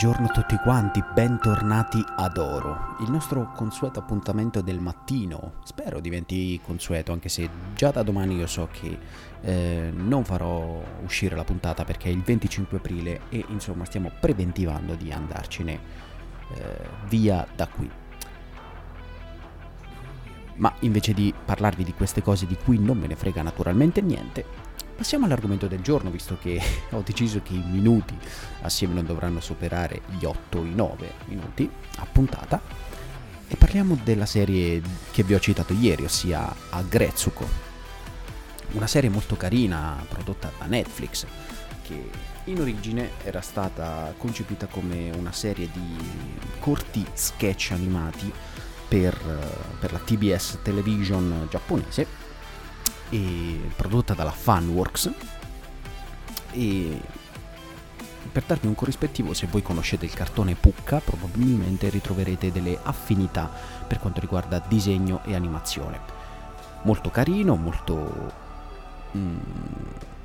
buongiorno a tutti quanti, bentornati ad Oro, il nostro consueto appuntamento del mattino. Spero diventi consueto, anche se già da domani io so che eh, non farò uscire la puntata perché è il 25 aprile e insomma stiamo preventivando di andarcene eh, via da qui. Ma invece di parlarvi di queste cose di cui non me ne frega naturalmente niente, Passiamo all'argomento del giorno, visto che ho deciso che i minuti assieme non dovranno superare gli 8 i 9 minuti a puntata. E parliamo della serie che vi ho citato ieri, ossia Agretsuko. Una serie molto carina prodotta da Netflix, che in origine era stata concepita come una serie di corti sketch animati per, per la TBS Television giapponese prodotta dalla Funworks. E per darvi un corrispettivo se voi conoscete il cartone Pucca probabilmente ritroverete delle affinità per quanto riguarda disegno e animazione. Molto carino molto mm,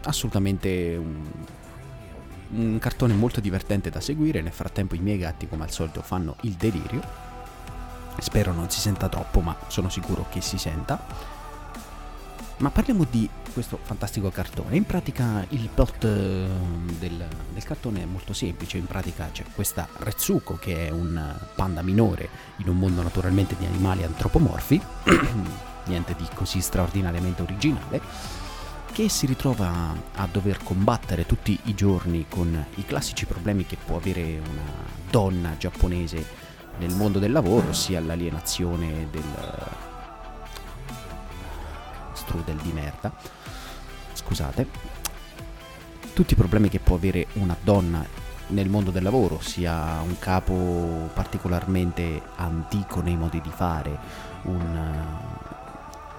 assolutamente un, un cartone molto divertente da seguire. Nel frattempo i miei gatti come al solito fanno il delirio. Spero non si senta troppo ma sono sicuro che si senta ma parliamo di questo fantastico cartone. In pratica il plot eh, del, del, cartone è molto semplice, in pratica c'è questa Retsuko che è un panda minore in un mondo naturalmente di animali antropomorfi, niente di così straordinariamente originale, che si ritrova a dover combattere tutti i giorni con i classici problemi che può avere una donna giapponese nel mondo del lavoro, ossia l'alienazione del strudel di merda, scusate, tutti i problemi che può avere una donna nel mondo del lavoro, sia un capo particolarmente antico nei modi di fare, un,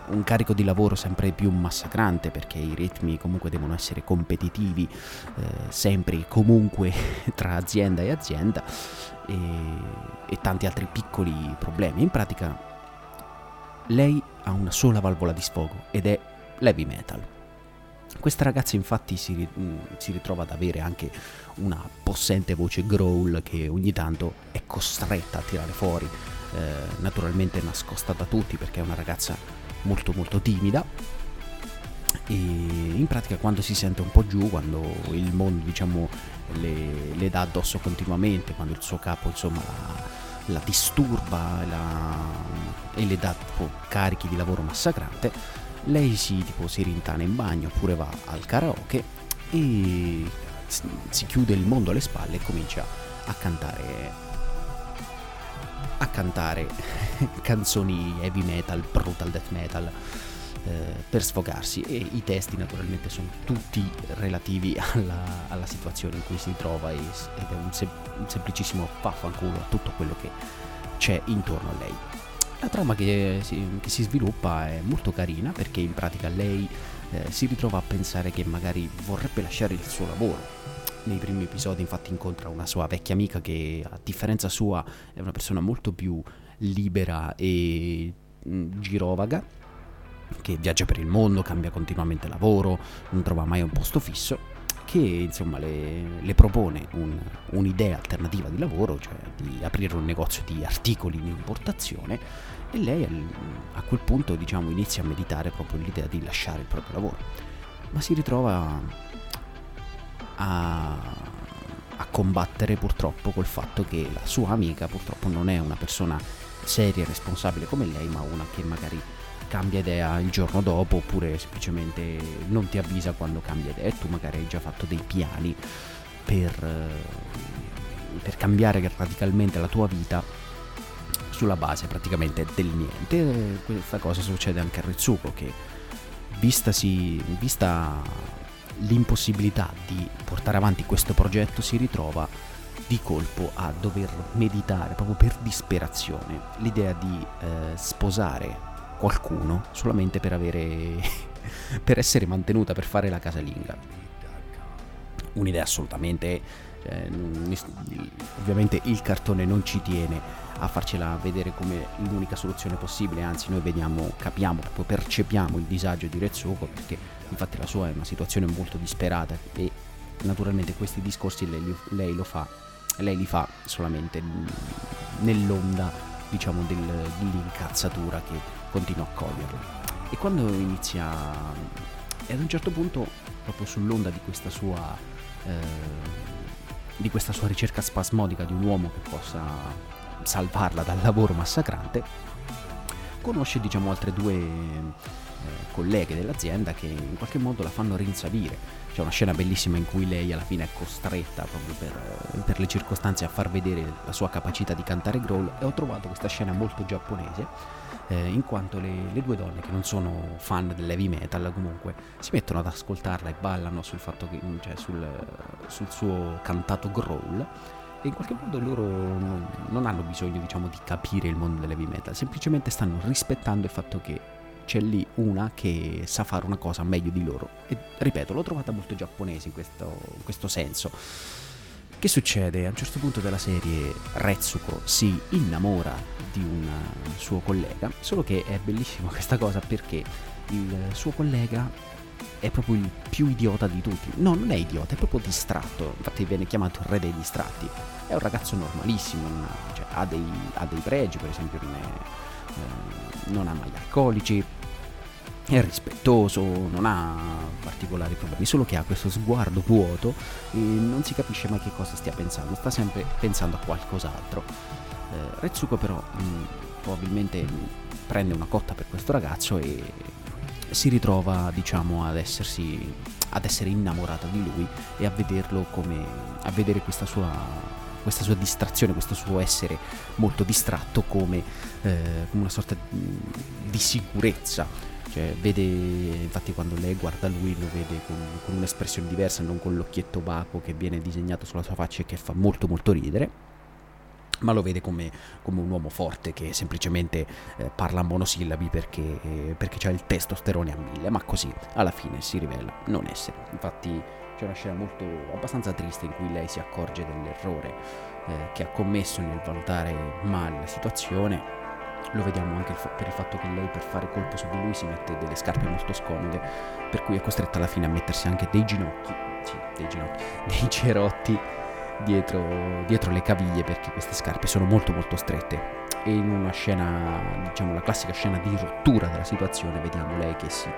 un carico di lavoro sempre più massacrante perché i ritmi comunque devono essere competitivi eh, sempre e comunque tra azienda e azienda e, e tanti altri piccoli problemi. In pratica lei ha una sola valvola di sfogo ed è l'heavy metal. Questa ragazza infatti si, mm, si, ritrova ad avere anche una possente voce growl che ogni tanto è costretta a tirare fuori, eh, naturalmente nascosta da tutti perché è una ragazza molto molto timida e in pratica quando si sente un po' giù, quando il mondo diciamo le, le dà addosso continuamente, quando il suo capo insomma la disturba la, e le dà tipo, carichi di lavoro massacrante, lei si, tipo, si rintana in bagno oppure va al karaoke e si chiude il mondo alle spalle e comincia a cantare a cantare canzoni heavy metal, brutal death metal per sfogarsi e i testi naturalmente sono tutti relativi alla, alla situazione in cui si trova ed è un, sem- un semplicissimo vaffanculo a tutto quello che c'è intorno a lei. La trama che si, che si sviluppa è molto carina perché in pratica lei eh, si ritrova a pensare che magari vorrebbe lasciare il suo lavoro. Nei primi episodi infatti incontra una sua vecchia amica che a differenza sua è una persona molto più libera e mh, mm, girovaga che viaggia per il mondo, cambia continuamente lavoro, non trova mai un posto fisso, che insomma le, le propone un, un'idea alternativa di lavoro, cioè di aprire un negozio di articoli in importazione e lei a quel punto diciamo inizia a meditare proprio l'idea di lasciare il proprio lavoro, ma si ritrova a, a combattere purtroppo col fatto che la sua amica purtroppo non è una persona seria e responsabile come lei, ma una che magari cambia idea il giorno dopo oppure semplicemente non ti avvisa quando cambia idea e tu magari hai già fatto dei piani per, eh, per cambiare radicalmente la tua vita sulla base praticamente del niente. Questa cosa succede anche a Ritsuko che vistasi, vista l'impossibilità di portare avanti questo progetto si ritrova di colpo a dover meditare proprio per disperazione l'idea di eh, sposare qualcuno solamente per avere per essere mantenuta per fare la casalinga. Un'idea assolutamente cioè, ovviamente il cartone non ci tiene a farcela vedere come l'unica soluzione possibile anzi noi vediamo capiamo proprio percepiamo il disagio di Retsuko perché infatti la sua è una situazione molto disperata e naturalmente questi discorsi lei, lei lo fa lei li fa solamente nell'onda, diciamo, del, dell'incazzatura che continua a coglierla. E quando inizia, e ad un certo punto, proprio sull'onda di questa sua, eh, di questa sua ricerca spasmodica di un uomo che possa salvarla dal lavoro massacrante, conosce, diciamo, altre due eh, colleghe dell'azienda che in qualche modo la fanno rinsavire. C'è una scena bellissima in cui lei alla fine è costretta proprio per, per le circostanze a far vedere la sua capacità di cantare growl e ho trovato questa scena molto giapponese eh, in quanto le, le, due donne che non sono fan dell'heavy metal comunque si mettono ad ascoltarla e ballano sul che cioè sul, sul suo cantato growl e in qualche modo loro non, hanno bisogno diciamo di capire il mondo dell'heavy metal semplicemente stanno rispettando il fatto che c'è lì una che sa fare una cosa meglio di loro. E ripeto, l'ho trovata molto giapponese in questo, in questo senso. Che succede? A un certo punto della serie Retsuko si innamora di un suo collega, solo che è bellissima questa cosa perché il suo collega è proprio il più idiota di tutti. No, non è idiota, è proprio distratto. Infatti viene chiamato il re dei distratti. È un ragazzo normalissimo, cioè, ha, dei, ha, dei, pregi, per esempio non, è, eh, non ama gli alcolici, è rispettoso, non ha particolari problemi, solo che ha questo sguardo vuoto e non si capisce mai che cosa stia pensando, sta sempre pensando a qualcos'altro. Eh, Retsuko però mh, mm, probabilmente prende una cotta per questo ragazzo e si ritrova diciamo ad, essersi, ad essere innamorata di lui e a vederlo come a vedere questa sua, questa sua distrazione, questo suo essere molto distratto come, eh, come una sorta di sicurezza. Cioè, vede, infatti, quando lei guarda lui, lo vede con, con un'espressione diversa, non con l'occhietto baco che viene disegnato sulla sua faccia e che fa molto, molto ridere ma lo vede come, come, un uomo forte che semplicemente eh, parla monosillabi perché, eh, perché ha il testosterone a mille, ma così alla fine si rivela non essere. Infatti c'è una scena molto abbastanza triste in cui lei si accorge dell'errore eh, che ha commesso nel valutare male la situazione lo vediamo anche per il fatto che lei per fare colpo su di lui si mette delle scarpe molto scomode, per cui è costretta alla fine a mettersi anche dei ginocchi, sì, dei ginocchi, dei cerotti dietro, dietro le caviglie perché queste scarpe sono molto molto strette. E in una scena, diciamo la classica scena di rottura della situazione, vediamo lei che si,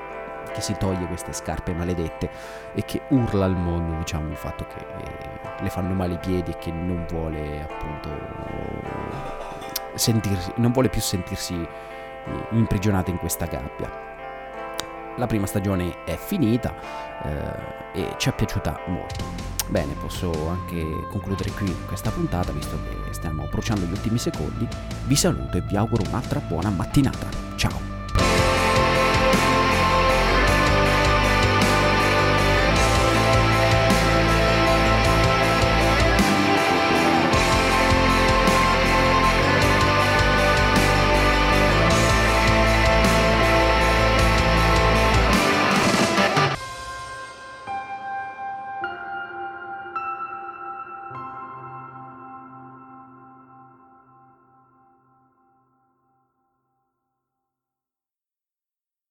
che si toglie queste scarpe maledette e che urla al mondo, diciamo, il fatto che eh, le fanno male i piedi e che non vuole appunto sentirsi, non vuole più sentirsi eh, imprigionata in questa gabbia. La prima stagione è finita eh, e ci è piaciuta molto. Bene, posso anche concludere qui questa puntata, visto che stiamo bruciando gli ultimi secondi. Vi saluto e vi auguro un'altra buona mattinata.